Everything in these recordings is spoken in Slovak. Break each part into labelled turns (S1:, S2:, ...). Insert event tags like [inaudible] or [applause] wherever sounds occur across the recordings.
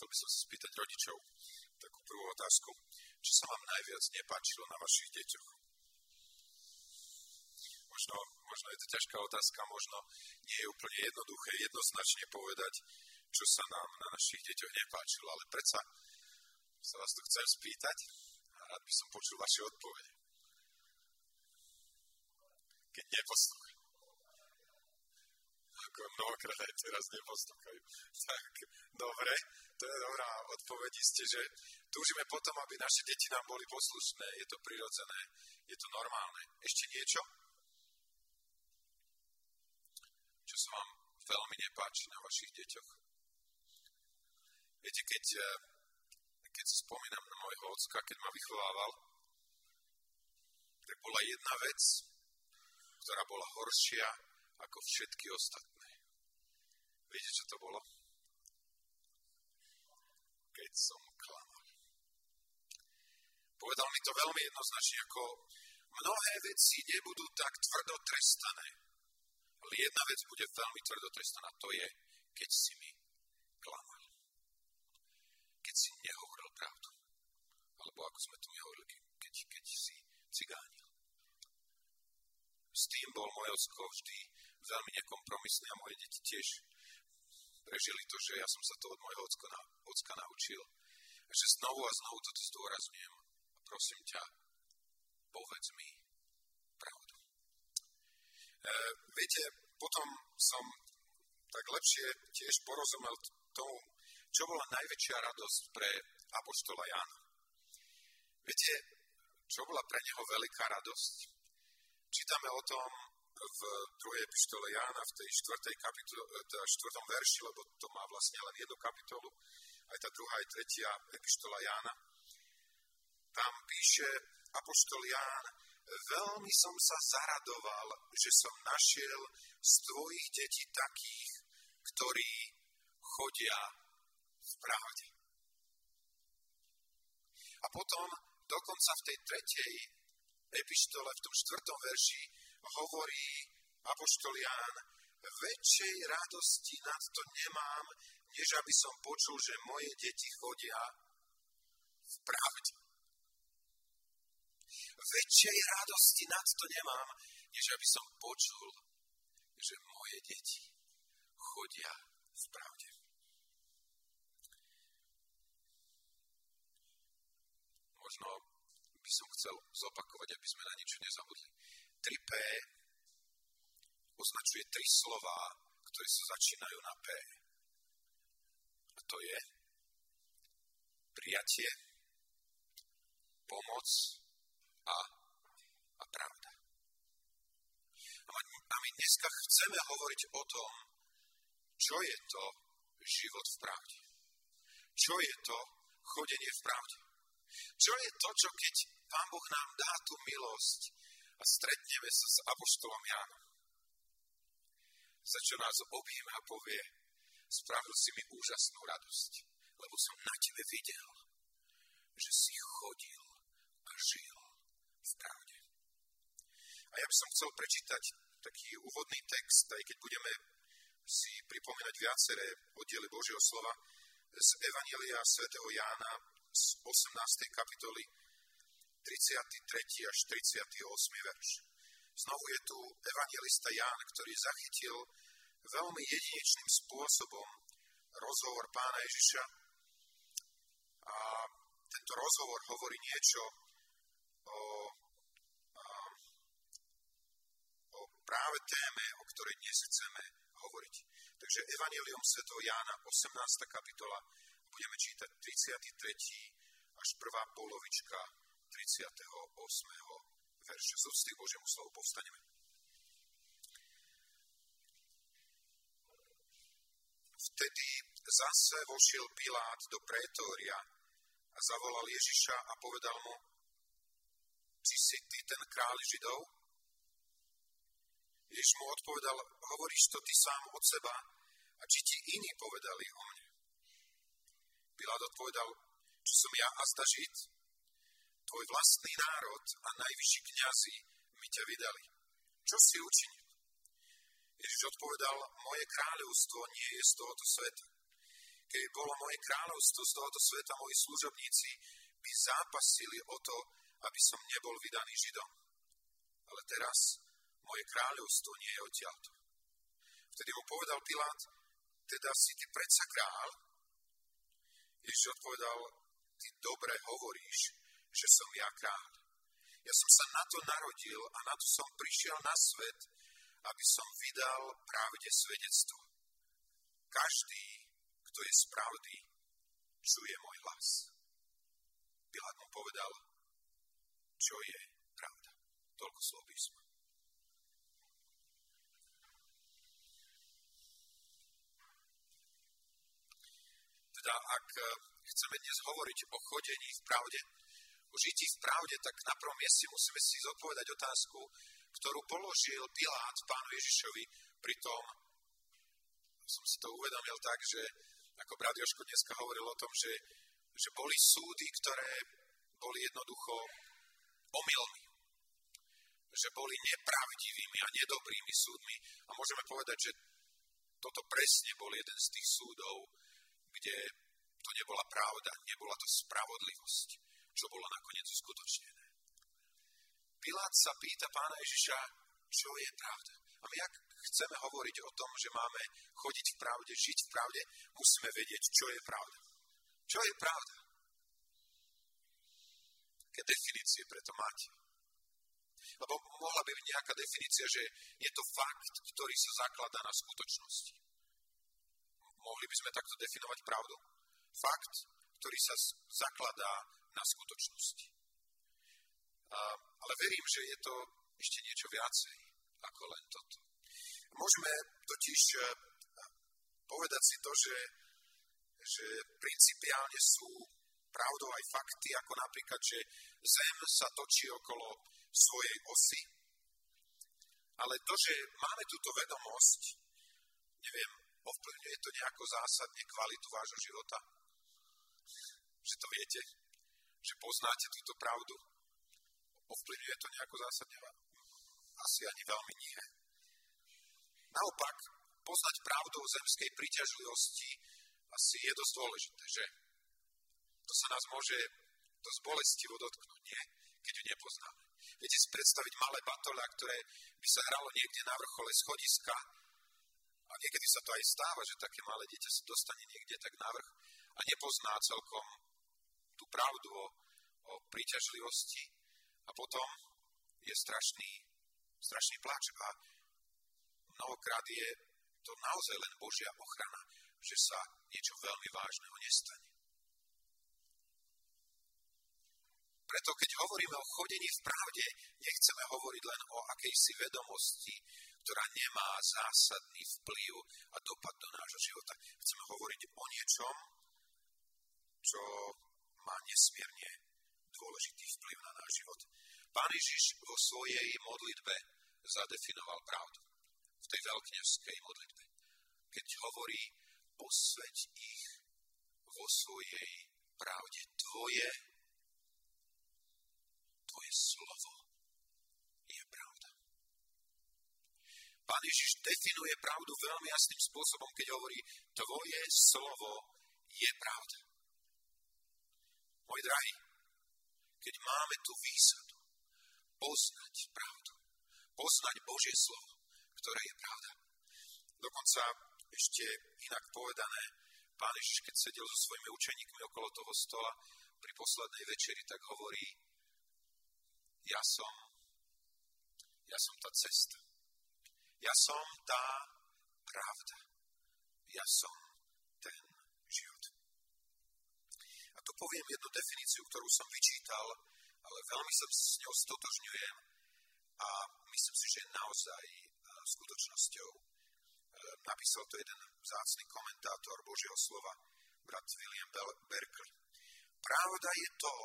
S1: Chcel by som sa spýtať rodičov takú prvú otázku. Čo sa vám najviac nepáčilo na vašich deťoch? Možno, možno je to ťažká otázka, možno nie je úplne jednoduché jednoznačne povedať, čo sa nám na našich deťoch nepáčilo, ale predsa sa vás to chcem spýtať a rád by som počul vaše odpovede. Keď neposlúchajú. Ako mnohokrát aj teraz neposlúchajú. [laughs] Tak, dobre, to je dobrá odpoveď. Isté, že túžime potom, aby naše deti nám boli poslušné. Je to prirodzené, je to normálne. Ešte niečo? Čo sa vám veľmi nepáči na vašich deťoch? Viete, keď, eh, keď si spomínam na môjho ocka, keď ma vychovával, tak bola jedna vec, ktorá bola horšia ako všetky ostatné. Viete, čo to bolo? Keď som klamal. Povedal mi to veľmi jednoznačne, ako mnohé veci nebudú tak tvrdo trestané, ale jedna vec bude veľmi tvrdo trestaná, to je, keď si mi klamal. Keď si nehovoril pravdu. Alebo ako sme tu hovorili, keď, keď si cigánil. S tým bol môj ocko vždy veľmi nekompromisný a moje deti tiež prežili to, že ja som sa to od môjho ocka, na, ocka naučil. A že znovu a znovu toto zdôrazňujem. A prosím ťa, povedz mi pravdu. E, viete, potom som tak lepšie tiež porozumel tomu, čo bola najväčšia radosť pre Apoštola Jana. Viete, čo bola pre neho veľká radosť? Čítame o tom v druhej epištole Jána, v tej štvrtej kapitole, teda štvrtom verši, lebo to má vlastne len jednu kapitolu, aj tá druhá, aj tretia epištola Jána. Tam píše apoštol Ján, veľmi som sa zaradoval, že som našiel z tvojich detí takých, ktorí chodia v pravde. A potom dokonca v tej tretej epištole, v tom štvrtom verši, hovorí Apoštol Ján, väčšej radosti nad to nemám, než aby som počul, že moje deti chodia v pravde. Väčšej radosti nad to nemám, než aby som počul, že moje deti chodia v pravde. Možno by som chcel zopakovať, aby sme na niečo nezabudli. 3P označuje tri slova, ktoré sa začínajú na P. A to je prijatie, pomoc a, a pravda. A my, a my dneska chceme hovoriť o tom, čo je to život v pravde. Čo je to chodenie v pravde. Čo je to, čo keď Pán Boh nám dá tú milosť, a stretneme sa s Apoštolom Jánom. Za čo nás objíme a povie, spravil si mi úžasnú radosť, lebo som na tebe videl, že si chodil a žil v pravde. A ja by som chcel prečítať taký úvodný text, aj keď budeme si pripomínať viaceré oddiely Božieho slova z Evanielia svätého Jána z 18. kapitoly 33. až 38. verš. Znovu je tu evangelista Ján, ktorý zachytil veľmi jedinečným spôsobom rozhovor pána Ježiša. A tento rozhovor hovorí niečo o, o práve téme, o ktorej dnes chceme hovoriť. Takže Evangelium Sv. Jána, 18. kapitola, budeme čítať 33. až prvá polovička 38. verša. Z úcty Božiemu slovu povstaneme. Vtedy zase vošiel Pilát do prétória a zavolal Ježiša a povedal mu, či si ty ten kráľ Židov? Ježiš mu odpovedal, hovoríš to ty sám od seba a či ti iní povedali o mne? Pilát odpovedal, čo som ja a zda Žid? Tvoj vlastný národ a najvyšší kňazi mi ťa vydali. Čo si učinil? Ježiš odpovedal, moje kráľovstvo nie je z tohoto sveta. Keď bolo moje kráľovstvo z tohoto sveta, moji služobníci by zápasili o to, aby som nebol vydaný Židom. Ale teraz moje kráľovstvo nie je odtiaľto. Vtedy mu povedal Pilát, teda si ty predsa král? Ježiš odpovedal, ty dobre hovoríš, že som ja kráľ. Ja som sa na to narodil a na to som prišiel na svet, aby som vydal pravde svedectvo. Každý, kto je z pravdy, čuje môj hlas. Pilát mu povedal, čo je pravda. Toľko slov písma. Teda ak chceme dnes hovoriť o chodení v pravde, o žití v pravde, tak na prvom mieste musíme si zodpovedať otázku, ktorú položil Pilát pánu Ježišovi. Pritom som si to uvedomil tak, že ako brat Joško dneska hovoril o tom, že, že boli súdy, ktoré boli jednoducho omylmi. Že boli nepravdivými a nedobrými súdmi. A môžeme povedať, že toto presne bol jeden z tých súdov, kde to nebola pravda, nebola to spravodlivosť, čo bolo nakoniec uskutočnené. Pilát sa pýta pána Ježiša, čo je pravda. A my ak chceme hovoriť o tom, že máme chodiť v pravde, žiť v pravde, musíme vedieť, čo je pravda. Čo je pravda? Aké definície preto máte? Lebo mohla by byť nejaká definícia, že je to fakt, ktorý sa zakladá na skutočnosti. Mohli by sme takto definovať pravdu? Fakt, ktorý sa zakladá na skutočnosti. Ale verím, že je to ešte niečo viacej ako len toto. Môžeme totiž e, povedať si to, že, že principiálne sú pravdou aj fakty, ako napríklad, že Zem sa točí okolo svojej osy. Ale to, že máme túto vedomosť, neviem, ovplyvňuje to nejako zásadne kvalitu vášho života? Že to viete? Že poznáte túto pravdu? Ovplyvňuje to nejako zásadne? Asi ani veľmi nie. Naopak, poznať pravdu o zemskej príťažlivosti asi je dosť dôležité, že? To sa nás môže dosť bolestivo dotknúť, nie? Keď ju nepoznáme. Viete si predstaviť malé batoľa, ktoré by sa hralo niekde na vrchole schodiska a niekedy sa to aj stáva, že také malé dieťa sa dostane niekde tak na vrch a nepozná celkom tú pravdu o, o príťažlivosti a potom je strašný, strašný plač a mnohokrát je to naozaj len Božia ochrana, že sa niečo veľmi vážneho nestane. Preto keď hovoríme o chodení v pravde, nechceme hovoriť len o akejsi vedomosti, ktorá nemá zásadný vplyv a dopad do nášho života. Chceme hovoriť o niečom, čo má nesmierne dôležitý vplyv na náš život. Pán Ježiš vo svojej modlitbe zadefinoval pravdu. V tej veľkňažskej modlitbe. Keď hovorí, posveď ich vo svojej pravde. Tvoje, tvoje slovo je pravda. Pán Ježiš definuje pravdu veľmi jasným spôsobom, keď hovorí, tvoje slovo je pravda. Môj drahý, keď máme tú výsadu poznať pravdu, poznať Božie slovo, ktoré je pravda. Dokonca ešte inak povedané, pán Ježiš, keď sedel so svojimi učeníkmi okolo toho stola pri poslednej večeri, tak hovorí, ja som, ja som tá cesta. Ja som tá pravda. Ja som ten život. A tu poviem jednu definíciu, ktorú som vyčítal, ale veľmi sa s ňou stotožňujem a myslím si, že je naozaj skutočnosťou. E, napísal to jeden vzácný komentátor Božieho slova, brat William Berkeley. Pravda je to,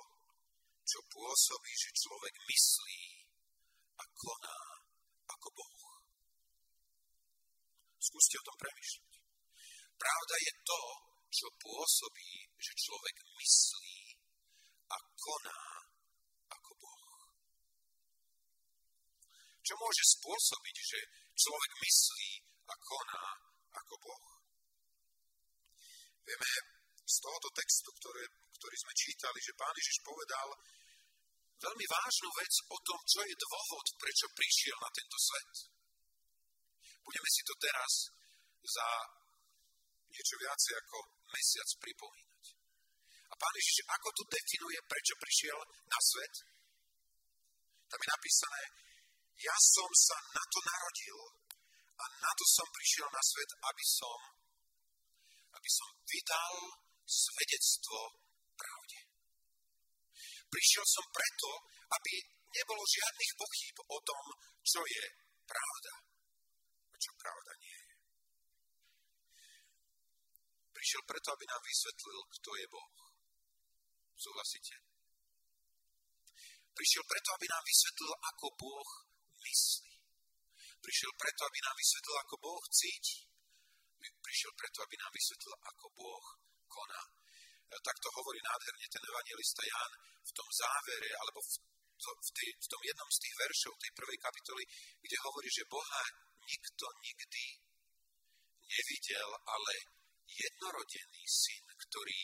S1: čo pôsobí, že človek myslí a koná ako Boh. Skúste o tom premyšľať. Pravda je to, čo pôsobí, že človek myslí a koná ako Boh. Čo môže spôsobiť, že človek myslí a koná ako Boh? Vieme z tohoto textu, ktoré, ktorý sme čítali, že pán Ježiš povedal veľmi vážnu vec o tom, čo je dôvod, prečo prišiel na tento svet. Budeme si to teraz za niečo viacej ako mesiac pripomínať. A pán Ježiš, ako tu definuje, prečo prišiel na svet? Tam je napísané, ja som sa na to narodil a na to som prišiel na svet, aby som, aby som vydal svedectvo pravde. Prišiel som preto, aby nebolo žiadnych pochýb o tom, čo je pravda a čo pravda nie je. Prišiel preto, aby nám vysvetlil, kto je Boh. Súhlasíte? Prišiel preto, aby nám vysvetlil, ako Boh myslí. Prišiel preto, aby nám vysvetlil, ako Boh cíti. Prišiel preto, aby nám vysvetlil, ako Boh koná. E, tak to hovorí nádherne ten evangelista Ján v tom závere, alebo v, to, v, tej, v tom jednom z tých veršov tej prvej kapitoly, kde hovorí, že Boha nikto nikdy nevidel, ale jednorodený syn, ktorý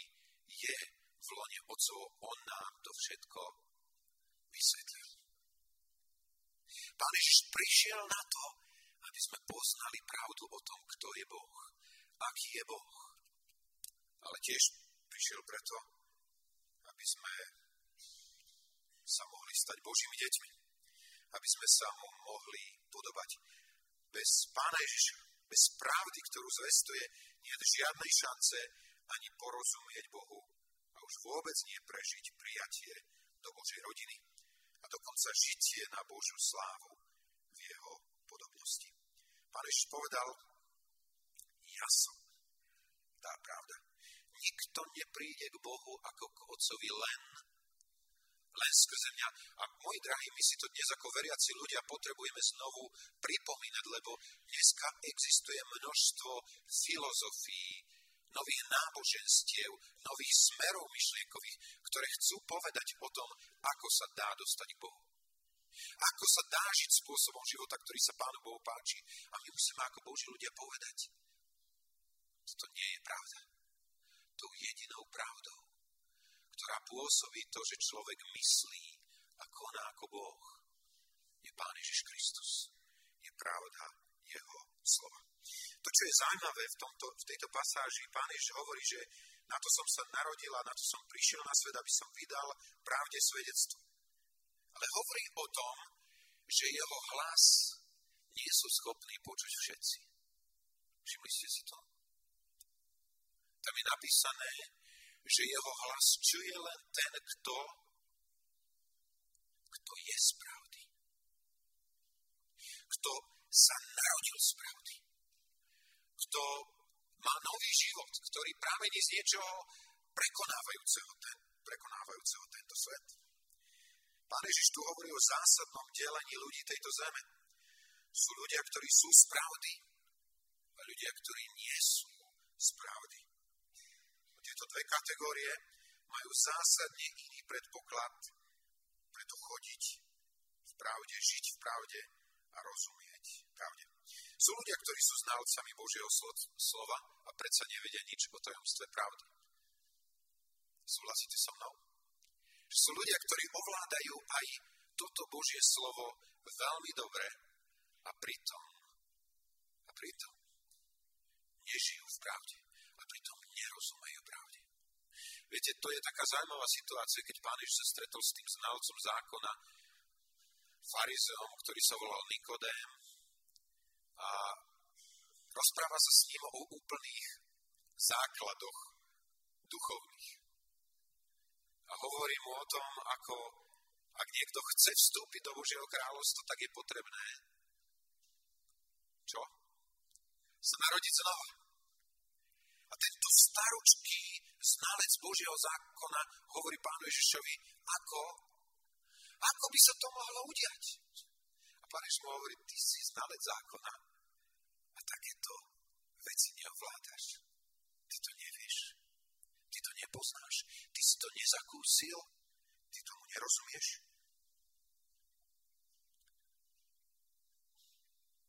S1: je v lone otcov, on nám to všetko vysvetlil. Pán Ježiš prišiel na to, aby sme poznali pravdu o tom, kto je Boh, aký je Boh. Ale tiež prišiel preto, aby sme sa mohli stať Božími deťmi. Aby sme sa mu mohli podobať. Bez Pána Ježiša, bez pravdy, ktorú zvestuje, nie je žiadnej šance ani porozumieť Bohu už vôbec nie prežiť prijatie do Božej rodiny a dokonca žitie na Božiu slávu v jeho podobnosti. Pán Ježiš povedal, ja som tá pravda. Nikto nepríde k Bohu ako k Otcovi len len skrze mňa. A moji drahí, my si to dnes ako veriaci ľudia potrebujeme znovu pripomínať, lebo dneska existuje množstvo filozofií, nových náboženstiev, nových smerov myšlienkových, ktoré chcú povedať o tom, ako sa dá dostať k Bohu. Ako sa dá žiť spôsobom života, ktorý sa Pánu Bohu páči. A my musíme ako Boží ľudia povedať, to nie je pravda. Tou jedinou pravdou, ktorá pôsobí to, že človek myslí a koná ako Boh, je Pán Ježiš Kristus. Je pravda jeho slova. To, čo je zaujímavé v, tomto, v tejto pasáži, pán Ježiš hovorí, že na to som sa narodil a na to som prišiel na svet, aby som vydal pravde svedectvo. Ale hovorí o tom, že jeho hlas nie sú schopní počuť všetci. Všimli ste si to? Tam je napísané, že jeho hlas čuje len ten, kto, kto je z pravdy. Kto sa narodil z pravdy kto má nový život, ktorý pramení z niečoho prekonávajúceho, ten, prekonávajúceho tento svet. Pán Ježiš tu hovorí o zásadnom delení ľudí tejto zeme. Sú ľudia, ktorí sú z pravdy a ľudia, ktorí nie sú z pravdy. Tieto dve kategórie majú zásadne iný predpoklad, preto chodiť v pravde, žiť v pravde a rozumieť pravde. Sú ľudia, ktorí sú znalcami Božieho slova a predsa nevedia nič o tajomstve pravdy. Súhlasíte so mnou? Sú ľudia, ktorí ovládajú aj toto Božie slovo veľmi dobre a pritom, a pritom nežijú v pravde a pritom nerozumejú pravde. Viete, to je taká zaujímavá situácia, keď pán Ježiš sa stretol s tým znalcom zákona, farizeom, ktorý sa volal Nikodém a rozpráva sa s ním o úplných základoch duchovných. A hovorí mu o tom, ako ak niekto chce vstúpiť do Božieho kráľovstva, tak je potrebné čo? Sa narodiť znova. A tento staročký znalec Božieho zákona hovorí pánu Ježišovi, ako, ako by sa to mohlo udiať. A pán Ježiš mu hovorí, ty si znalec zákona takéto veci neovládaš. Ty to nevieš. Ty to nepoznáš. Ty si to nezakúsil. Ty tomu nerozumieš.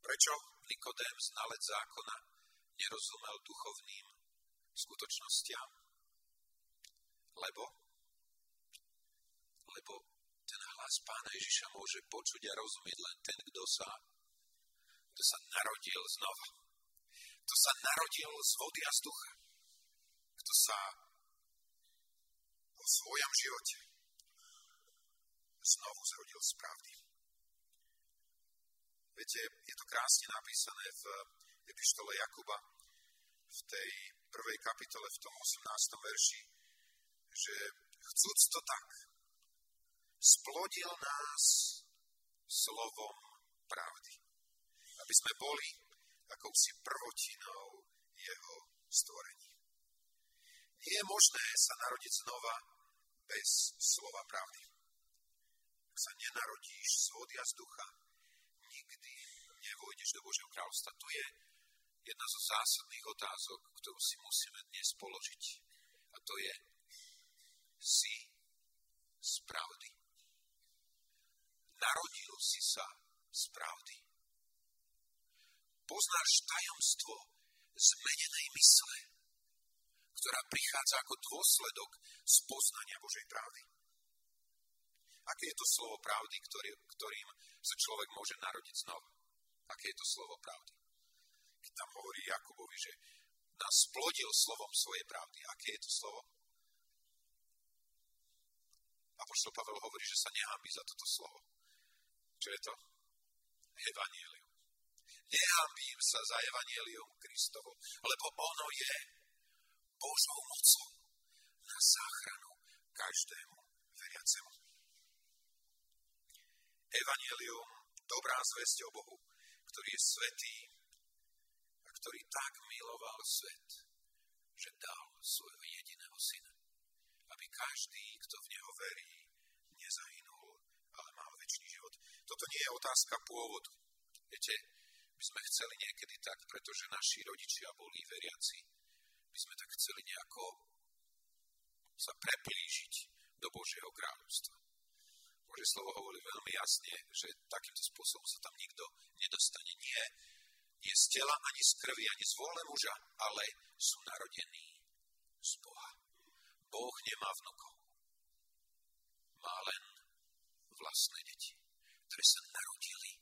S1: Prečo Nikodém, znalec zákona, nerozumel duchovným skutočnostiam, lebo, lebo ten hlas Pána Ježiša môže počuť a rozumieť len ten, kto sa, kto sa narodil znova. Kto sa narodil z vody a z ducha. Kto sa vo svojom živote znovu zrodil z pravdy. Viete, je to krásne napísané v epištole Jakuba v tej prvej kapitole, v tom 18. verši, že chcúc to tak, splodil nás slovom pravdy. Aby sme boli akousi prvotinou jeho stvorení. Nie je možné sa narodiť znova bez slova pravdy. Ak sa nenarodíš z vody a z ducha, nikdy nevojdeš do Božieho kráľovstva. To je jedna zo zásadných otázok, ktorú si musíme dnes položiť. A to je, si z pravdy. Narodil si sa z pravdy. Poznáš tajomstvo zmenenej mysle, ktorá prichádza ako dôsledok z poznania Božej pravdy. Aké je to slovo pravdy, ktorý, ktorým sa človek môže narodiť znova? Aké je to slovo pravdy? Keď tam hovorí Jakubovi, že nás splodil slovom svojej pravdy. Aké je to slovo? Apoštol Pavel hovorí, že sa nehambí za toto slovo. Čo je to? Evangelium. Nehambím sa za Evangelium Kristovo, lebo ono je Božou mocou na záchranu každému veriacemu. Evangelium, dobrá zväzť o Bohu, ktorý je svetý a ktorý tak miloval svet, že dal svojho jediného syna, aby každý, kto v neho verí, nezahynul, ale mal väčší život. Toto nie je otázka pôvodu. Viete, my sme chceli niekedy tak, pretože naši rodičia boli veriaci, by sme tak chceli nejako sa preplížiť do Božieho kráľovstva. Bože slovo hovorí veľmi jasne, že takýmto spôsobom sa tam nikto nedostane. Nie, nie z tela, ani z krvi, ani z vôle muža, ale sú narodení z Boha. Boh nemá vnukov. Má len vlastné deti, ktoré sa narodili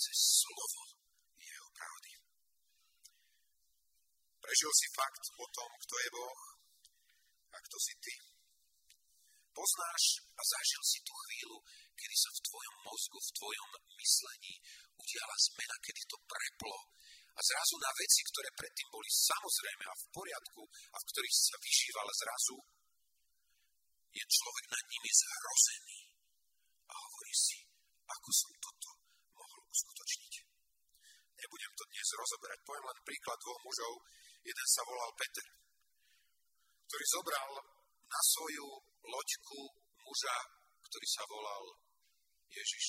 S1: cez slovo pravdy. Prežil si fakt o tom, kto je Boh a kto si ty. Poznáš a zažil si tú chvíľu, kedy sa v tvojom mozgu, v tvojom myslení udiala zmena, kedy to preplo a zrazu na veci, ktoré predtým boli samozrejme a v poriadku a v ktorých sa vyžíval zrazu, je človek nad nimi zhrozený a hovorí si, ako som toto mohol uskutočniť. Nebudem to dnes rozoberať, poviem len príklad dvoch mužov. Jeden sa volal Peter, ktorý zobral na svoju loďku muža, ktorý sa volal Ježiš,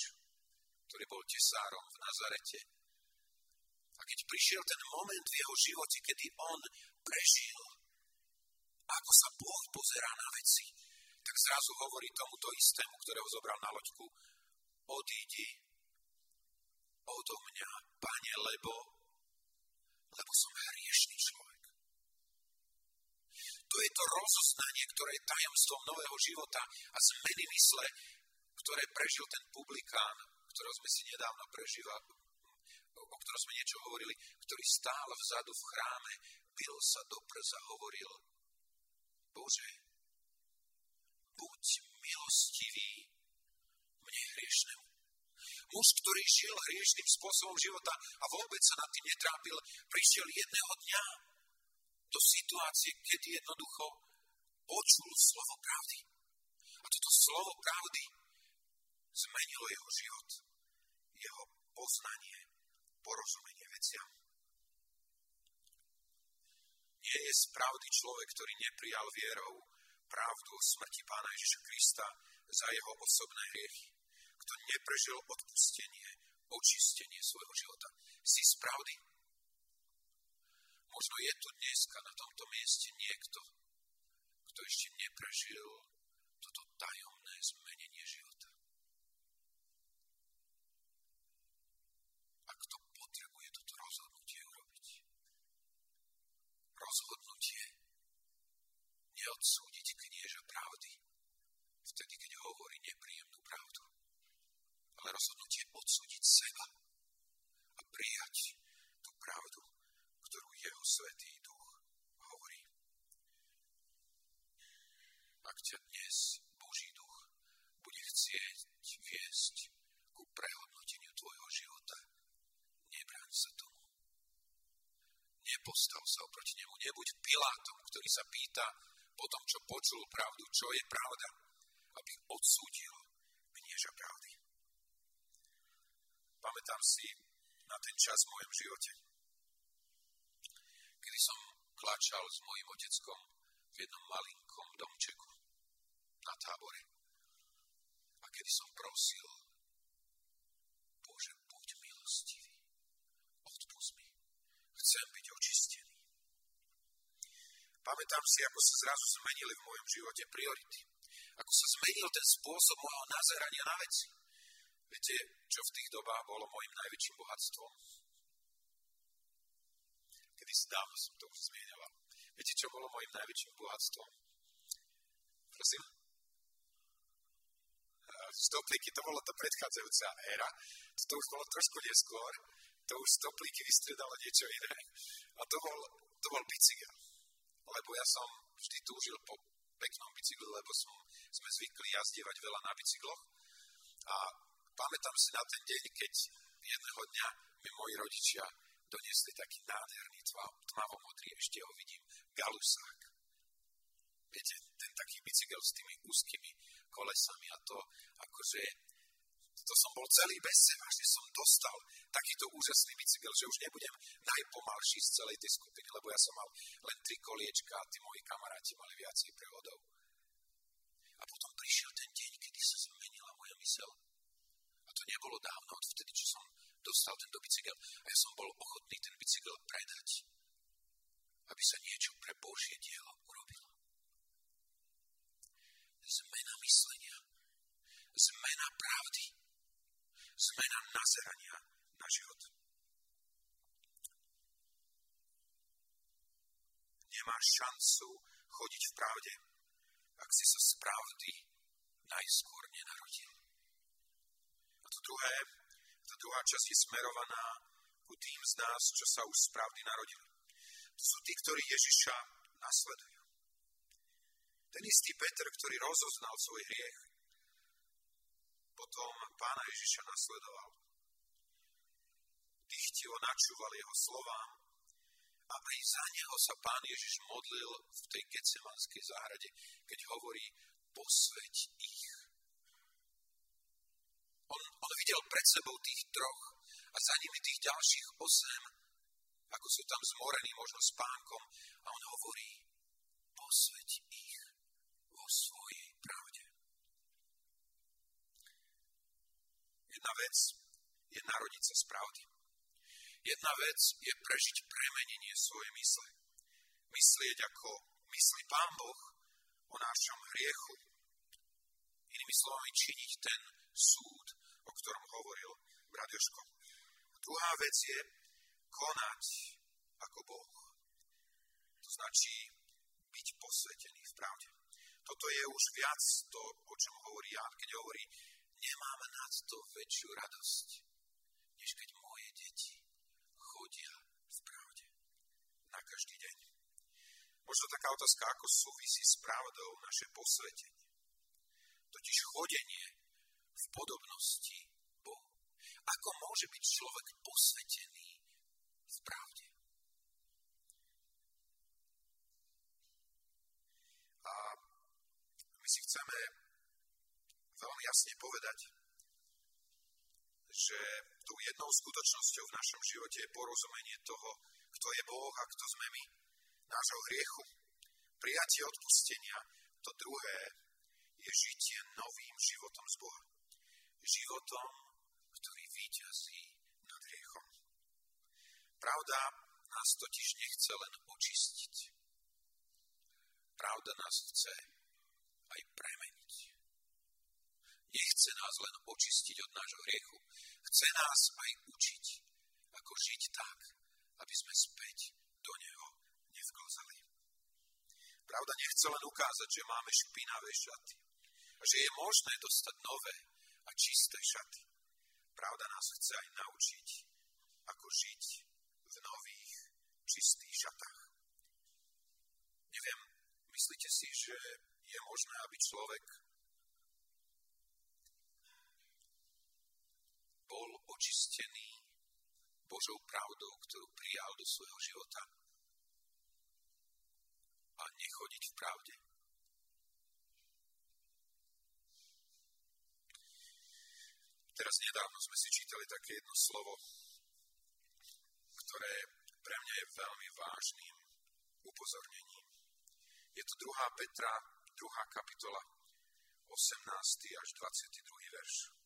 S1: ktorý bol tesárom v Nazarete. A keď prišiel ten moment v jeho živote, kedy on prežil, ako sa Boh pozerá na veci, tak zrazu hovorí tomuto istému, ktorého zobral na loďku, odídi odo mňa, pane, lebo, lebo som hriešný človek. To je to rozoznanie, ktoré je tajomstvom nového života a zmeny mysle, ktoré prežil ten publikán, ktorého sme si nedávno prežívali, o ktorom sme niečo hovorili, ktorý stál vzadu v chráme, bil sa do prsa, hovoril, Bože, buď milostivý mne hriešnemu. Muž, ktorý žil hriešným spôsobom života a vôbec sa nad tým netrápil, prišiel jedného dňa do situácie, kedy jednoducho počul slovo pravdy. A toto slovo pravdy zmenilo jeho život, jeho poznanie, porozumenie veciam. Nie je spravdy človek, ktorý neprijal vierou pravdu o smrti Pána Ježiša Krista za jeho osobné hriechy. Kto neprežil odpustenie, očistenie svojho života. Si spravdy? Možno je tu dneska na tomto mieste niekto, kto ešte neprežil toto tajomné zmenenie života. A kto potrebuje toto rozhodnutie urobiť. Rozhodnutie odsúdiť knieža pravdy, vtedy, keď hovorí nepríjemnú pravdu, ale rozhodnutie odsúdiť seba a prijať tú pravdu, ktorú jeho svetý duch hovorí. Ak ťa dnes Boží duch bude chcieť viesť ku prehodnoteniu tvojho života, nebráň sa tomu. Nepostav sa oproti nemu, nebuď Pilátom, ktorý sa pýta po tom, čo počul pravdu, čo je pravda, aby odsúdil knieža pravdy. Pamätám si na ten čas v mojom živote, kedy som klačal s mojim oteckom v jednom malinkom domčeku na tábore. A kedy som prosil, Bože, buď milostivý, odpust mi, chcem byť. Pamätám si, ako sa zrazu zmenili v mojom živote priority. Ako sa zmenil ten spôsob môjho nazerania na veci. Viete, čo v tých dobách bolo môjim najväčším bohatstvom? Kedy si dávno som to už zmienoval. Viete, čo bolo môjim najväčším bohatstvom? Prosím? Stoplíky, to bola tá predchádzajúca éra. To už bolo trošku neskôr. To už stoplíky vystredalo niečo iné. A to bol, to bol bicykel. Lebo ja som vždy túžil po peknom bicykli, lebo som, sme zvykli jazdievať veľa na bicykloch. A pamätám si na ten deň, keď jedného dňa mi moji rodičia doniesli taký nádherný tmavomodrý, ešte ho vidím, galusák. Viete, ten taký bicykel s tými úzkými kolesami a to akože to som bol celý bez seba, že som dostal takýto úžasný bicykel, že už nebudem najpomalší z celej tej skupiny, lebo ja som mal len tri koliečka a tí moji kamaráti mali viacej prevodov. A potom prišiel ten deň, kedy sa zmenila moja mysel. A to nebolo dávno od vtedy, čo som dostal tento bicykel. A ja som bol ochotný ten bicykel predať, aby sa niečo pre Božie dielo urobilo. Zmena myslenia, zmena pravdy, zmena nazerania na život. Nemáš šancu chodiť v pravde, ak si sa z pravdy najskôr nenarodil. A to druhé, tá druhá časť je smerovaná ku tým z nás, čo sa už z pravdy narodili. To sú tí, ktorí Ježiša nasledujú. Ten istý Peter, ktorý rozoznal svoj hriech, potom pána Ježiša nasledoval. Dychtivo načúval jeho slovám a aj za neho sa pán Ježiš modlil v tej Getsemanskej záhrade, keď hovorí posveď ich. On, on videl pred sebou tých troch a za nimi tých ďalších osem, ako sú tam zmorení možno spánkom a on hovorí posveď ich vo svojej pravde. Jedna vec je narodiť sa z pravdy. Jedna vec je prežiť premenenie svojej mysle. Myslieť ako myslí Pán Boh o našom hriechu. Inými slovami činiť ten súd, o ktorom hovoril brat. Druhá vec je konať ako Boh. To značí byť posvetený v pravde. Toto je už viac to, o čom hovorí Ján, keď hovorí, nemám nad to väčšiu radosť, než keď moje deti chodia v pravde na každý deň. Možno taká otázka, ako súvisí s pravdou naše posvetenie. Totiž chodenie v podobnosti Bohu. Ako môže byť človek posvetený v pravde? A my si chceme veľmi jasne povedať, že tou jednou skutočnosťou v našom živote je porozumenie toho, kto je Boh a kto sme my, nášho hriechu, prijatie odpustenia. To druhé je žitie novým životom z Boha. Životom, ktorý víťazí nad hriechom. Pravda nás totiž nechce len očistiť. Pravda nás chce aj premeniť. Nechce nás len očistiť od nášho hriechu. Chce nás aj učiť, ako žiť tak, aby sme späť do Neho nevklzali. Pravda nechce len ukázať, že máme špinavé šaty a že je možné dostať nové a čisté šaty. Pravda nás chce aj naučiť, ako žiť v nových, čistých šatách. Neviem, myslíte si, že je možné, aby človek bol očistený Božou pravdou, ktorú prijal do svojho života a nechodiť v pravde? Teraz nedávno sme si čítali také jedno slovo, ktoré pre mňa je veľmi vážnym upozornením. Je to 2. Petra, 2. kapitola, 18. až 22. verš.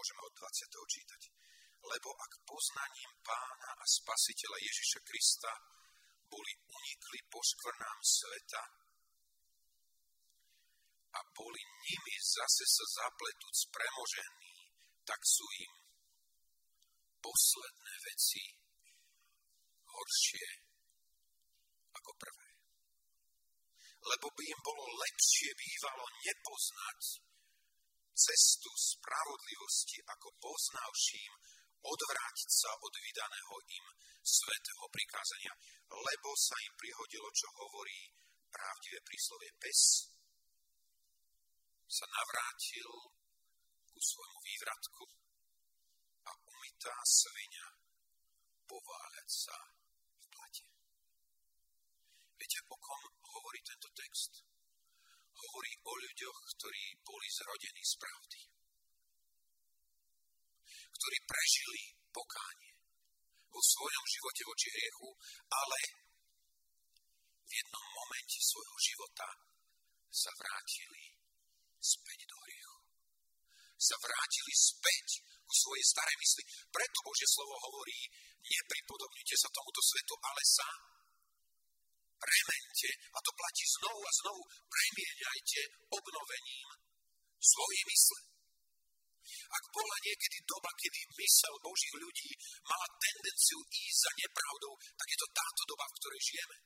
S1: Môžeme od 20. čítať. Lebo ak poznaním pána a spasiteľa Ježiša Krista boli unikli poškvrnám sveta a boli nimi zase sa zapletúc premožení, tak sú im posledné veci horšie ako prvé. Lebo by im bolo lepšie bývalo nepoznať cestu spravodlivosti ako poznavším odvrátiť sa od vydaného im svetého prikázania, lebo sa im prihodilo, čo hovorí pravdivé príslovie pes, sa navrátil ku svojmu vývratku a umytá svinia pováľať sa v plate. Viete, o kom hovorí tento text? Hovorí o ľuďoch, ktorí boli zrodení z pravdy ktorí prežili pokánie vo svojom živote voči hriechu, ale v jednom momente svojho života sa vrátili späť do hriechu. Sa vrátili späť ku svojej starej mysli. Preto Božie slovo hovorí, nepripodobnite sa tomuto svetu, ale sa premente, a to platí znovu a znovu, premieňajte obnovením svojej mysle. Ak bola niekedy doba, kedy mysel Božích ľudí mala tendenciu ísť za nepravdou, tak je to táto doba, v ktorej žijeme.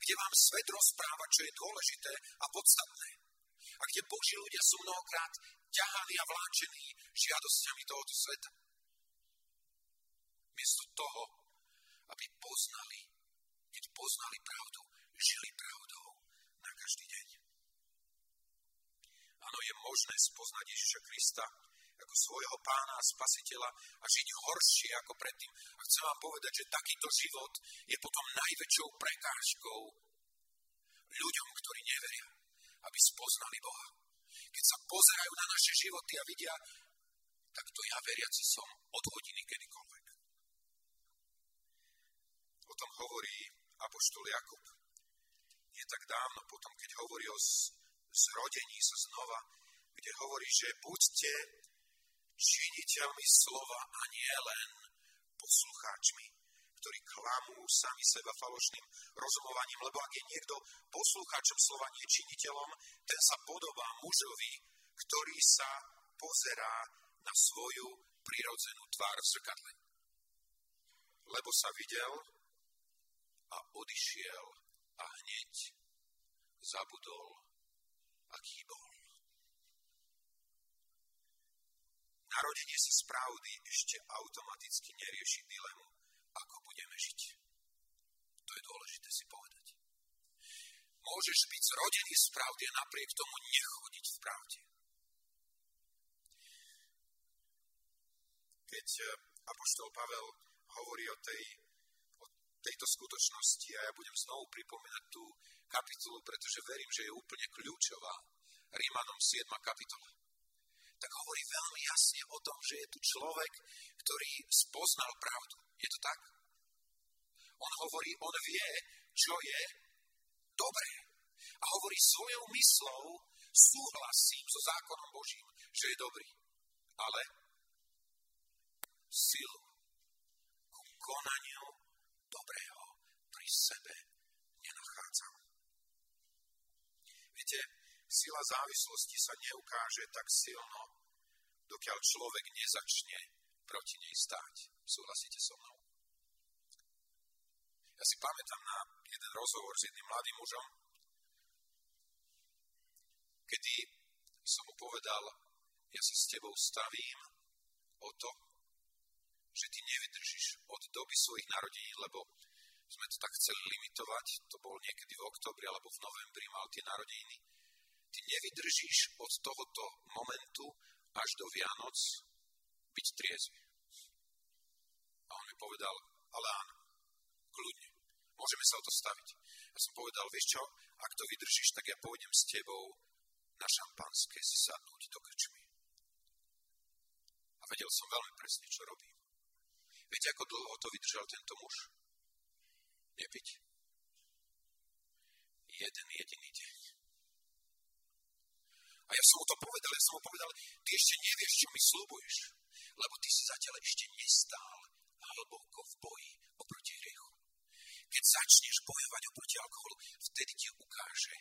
S1: Kde vám svet rozpráva, čo je dôležité a podstatné. A kde Boží ľudia sú mnohokrát ťahaní a vláčení žiadosťami tohoto sveta. Miesto toho, aby poznali, keď poznali pravdu, žili pravdou na každý deň. Áno, je možné spoznať Ježiša Krista ako svojho pána a spasiteľa a žiť horšie ako predtým. A chcem vám povedať, že takýto život je potom najväčšou prekážkou ľuďom, ktorí neveria, aby spoznali Boha. Keď sa pozerajú na naše životy a vidia, tak to ja veriaci som od hodiny kedykoľvek. O tom hovorí Apoštol Jakub. Nie tak dávno potom, keď hovorí o zrodení sa znova, kde hovorí, že buďte činiteľmi slova a nie len poslucháčmi, ktorí klamú sami seba falošným rozumovaním, lebo ak je niekto poslucháčom slova, nie činiteľom, ten sa podobá mužovi, ktorý sa pozerá na svoju prirodzenú tvár v zrkadle. Lebo sa videl a odišiel a hneď zabudol, aký bol. Narodenie sa z pravdy ešte automaticky nerieši dilemu, ako budeme žiť. To je dôležité si povedať. Môžeš byť zrodený z pravdy a napriek tomu nechodiť v pravde. Keď eh, Apoštol Pavel hovorí o, tej, tejto skutočnosti a ja budem znovu pripomínať tú kapitolu, pretože verím, že je úplne kľúčová. Rímanom 7. kapitola tak hovorí veľmi jasne o tom, že je tu človek, ktorý spoznal pravdu. Je to tak? On hovorí, on vie, čo je dobré. A hovorí svojou myslou, súhlasím so zákonom Božím, že je dobrý. Ale silu ku konaniu dobrého pri sebe nenachádzam. Viete, sila závislosti sa neukáže tak silno, dokiaľ človek nezačne proti nej stáť. Súhlasíte so mnou? Ja si pamätám na jeden rozhovor s jedným mladým mužom, kedy som mu povedal, ja sa s tebou stavím o to, že ty nevydržíš od doby svojich narodení, lebo sme to tak chceli limitovať, to bol niekedy v oktobri alebo v novembri mal tie narodeniny. Ty nevydržíš od tohoto momentu až do Vianoc byť triezvy. A on mi povedal, ale áno, kľudne, môžeme sa o to staviť. Ja som povedal, vieš čo, ak to vydržíš, tak ja pôjdem s tebou na šampanské si sadnúť do krčmy. A vedel som veľmi presne, čo robím. Viete, ako dlho to vydržal tento muž? Nepiť. Jeden jediný deň. A ja som mu to povedal, ja som mu povedal, ty ešte nevieš, čo mi slúbuješ, lebo ty si zatiaľ ešte nestál hlboko v boji oproti hriechu. Keď začneš bojovať oproti alkoholu, vtedy ti ukáže,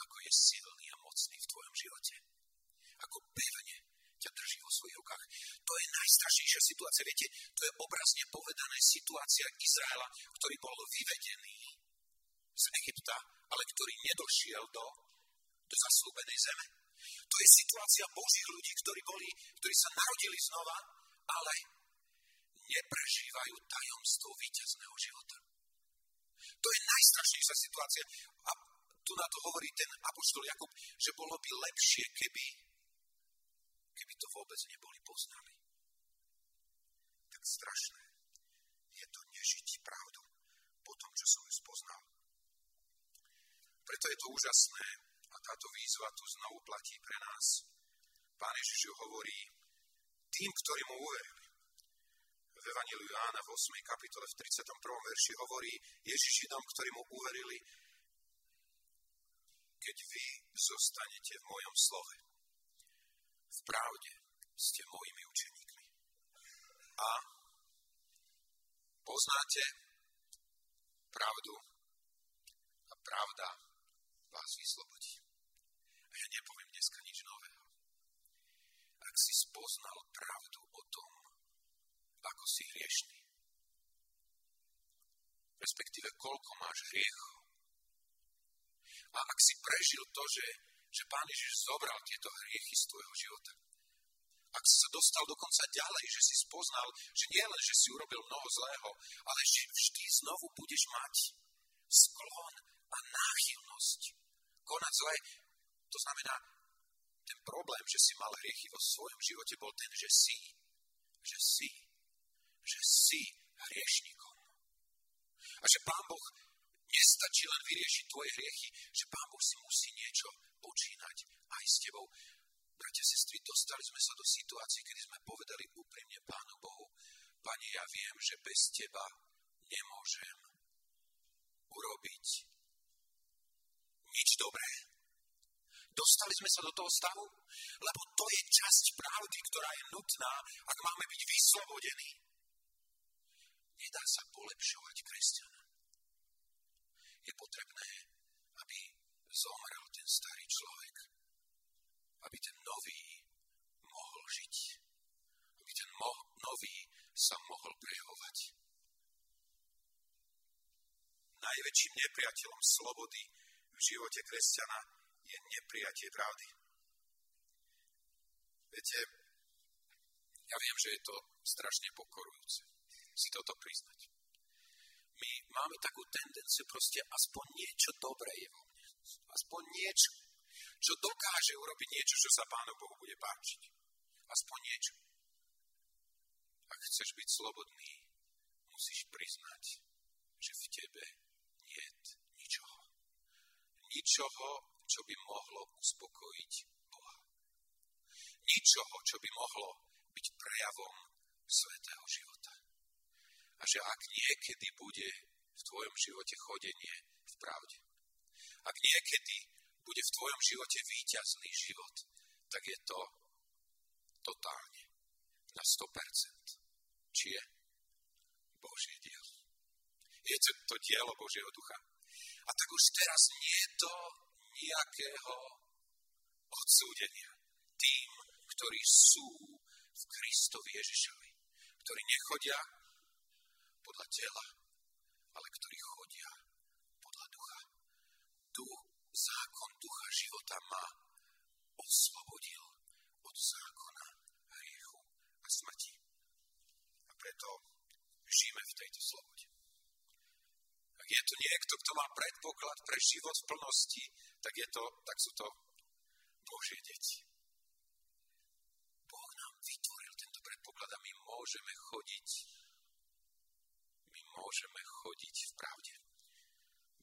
S1: ako je silný a mocný v tvojom živote. Ako pevne ťa drží vo svojich rukách. To je najstrašnejšia situácia. Viete, to je obrazne povedané situácia Izraela, ktorý bol vyvedený z Egypta, ale ktorý nedošiel do, do zaslúbenej zeme. To je situácia Božích ľudí, ktorí, boli, ktorí sa narodili znova, ale neprežívajú tajomstvo víťazného života. To je najstrašnejšia situácia. A tu na to hovorí ten apoštol Jakub, že bolo by lepšie, keby, keby to vôbec neboli poznali. Tak strašné je to nežiť pravdu po tom, čo som ju spoznal. Preto je to úžasné a táto výzva tu znovu platí pre nás. Pán Ježiš hovorí tým, ktorí mu uverili v Evangeliu Jána v 8. kapitole v 31. verši hovorí Ježiš Židom, ktorí mu uverili, keď vy zostanete v mojom slove. V pravde ste mojimi učeníkmi. A poznáte pravdu a pravda vás vyslobodí. A ja nepoviem dneska nič nového. Ak si spoznal pravdu o tom, ako si hriešný. Respektíve, koľko máš hriechov. A ak si prežil to, že, že Pán Ježiš zobral tieto hriechy z tvojho života, ak si sa dostal dokonca ďalej, že si spoznal, že nie len, že si urobil mnoho zlého, ale že vždy znovu budeš mať sklon a náchylnosť konať zle. To znamená, ten problém, že si mal hriechy vo svojom živote, bol ten, že si, že si že si hriešnikom. A že Pán Boh nestačí len vyriešiť tvoje hriechy, že Pán Boh si musí niečo počínať aj s tebou. Bratia, sestry, dostali sme sa do situácie, kedy sme povedali úprimne Pánu Bohu, Pane, ja viem, že bez Teba nemôžem urobiť nič dobré. Dostali sme sa do toho stavu, lebo to je časť pravdy, ktorá je nutná, ak máme byť vyslobodení. Nedá sa polepšovať kresťana. Je potrebné, aby zomrel ten starý človek, aby ten nový mohol žiť, aby ten mo- nový sa mohol prejavovať. Najväčším nepriateľom slobody v živote kresťana je nepriatie pravdy. Viete, ja viem, že je to strašne pokorujúce si toto priznať. My máme takú tendenciu proste aspoň niečo dobré je vo mne. Aspoň niečo, čo dokáže urobiť niečo, čo sa Pánu Bohu bude páčiť. Aspoň niečo. Ak chceš byť slobodný, musíš priznať, že v tebe nie je ničoho. Ničoho, čo by mohlo uspokojiť Boha. Ničoho, čo by mohlo byť prejavom svetého života. A že ak niekedy bude v tvojom živote chodenie v pravde, ak niekedy bude v tvojom živote výťazný život, tak je to totálne, na 100%. Či je Božie dielo. Je to, to dielo Božieho ducha. A tak už teraz nie je to nejakého odsúdenia tým, ktorí sú v Kristovi Ježišovi, ktorí nechodia podľa tela, ale ktorí chodia podľa ducha. Tu zákon ducha života ma oslobodil od zákona hriechu a smrti. A preto žijeme v tejto slobode. Ak je tu niekto, kto má predpoklad pre život v plnosti, tak, je to, tak sú to Božie deti. Boh nám vytvoril tento predpoklad a my môžeme chodiť môžeme chodiť v pravde.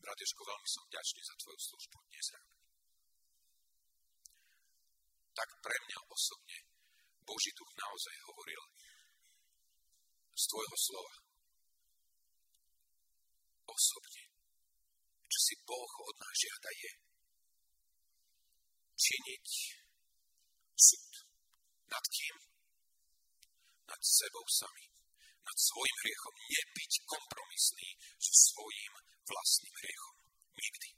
S1: Brat Jožko, veľmi som vďačný za tvoju službu dnes ráno. Tak pre mňa osobne Boží duch naozaj hovoril z tvojho slova. Osobne. Čo si Boh od nás žiada je činiť súd. Nad kým? Nad sebou samým. Nad svojim hriechom. Nebyť kompromisný so svojím vlastným hriechom. Nikdy.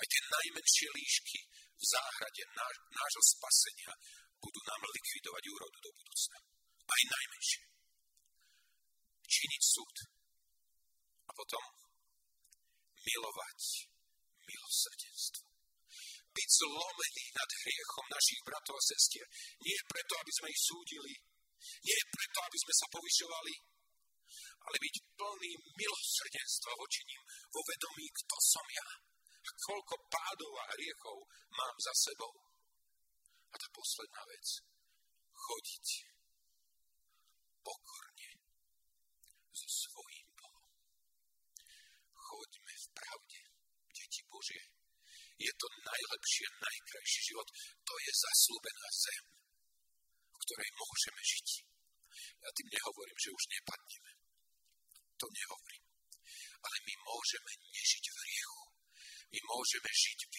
S1: Aj tie najmenšie líšky v záhrade náš, nášho spasenia budú nám likvidovať úrodu do budúcna. Aj najmenšie. Činiť súd. A potom milovať milosrdenstvo. Byť zlomený nad hriechom našich bratov a sestier. Nie preto, aby sme ich súdili. Nie preto, aby sme sa povyšovali. Ale byť plný milosrdenstva voči ním vo vedomí, kto som ja a koľko pádov a hriechov mám za sebou. A tá posledná vec. Chodiť pokorne so svojím Bohom. Choďme v pravde, deti Božie. Je to najlepšie, najkrajší život. To je zaslúbená zem, ktorej môžeme žiť. Ja tým nehovorím, že už nepadneme. To nehovorím. Ale my môžeme nežiť v hriechu. My môžeme žiť v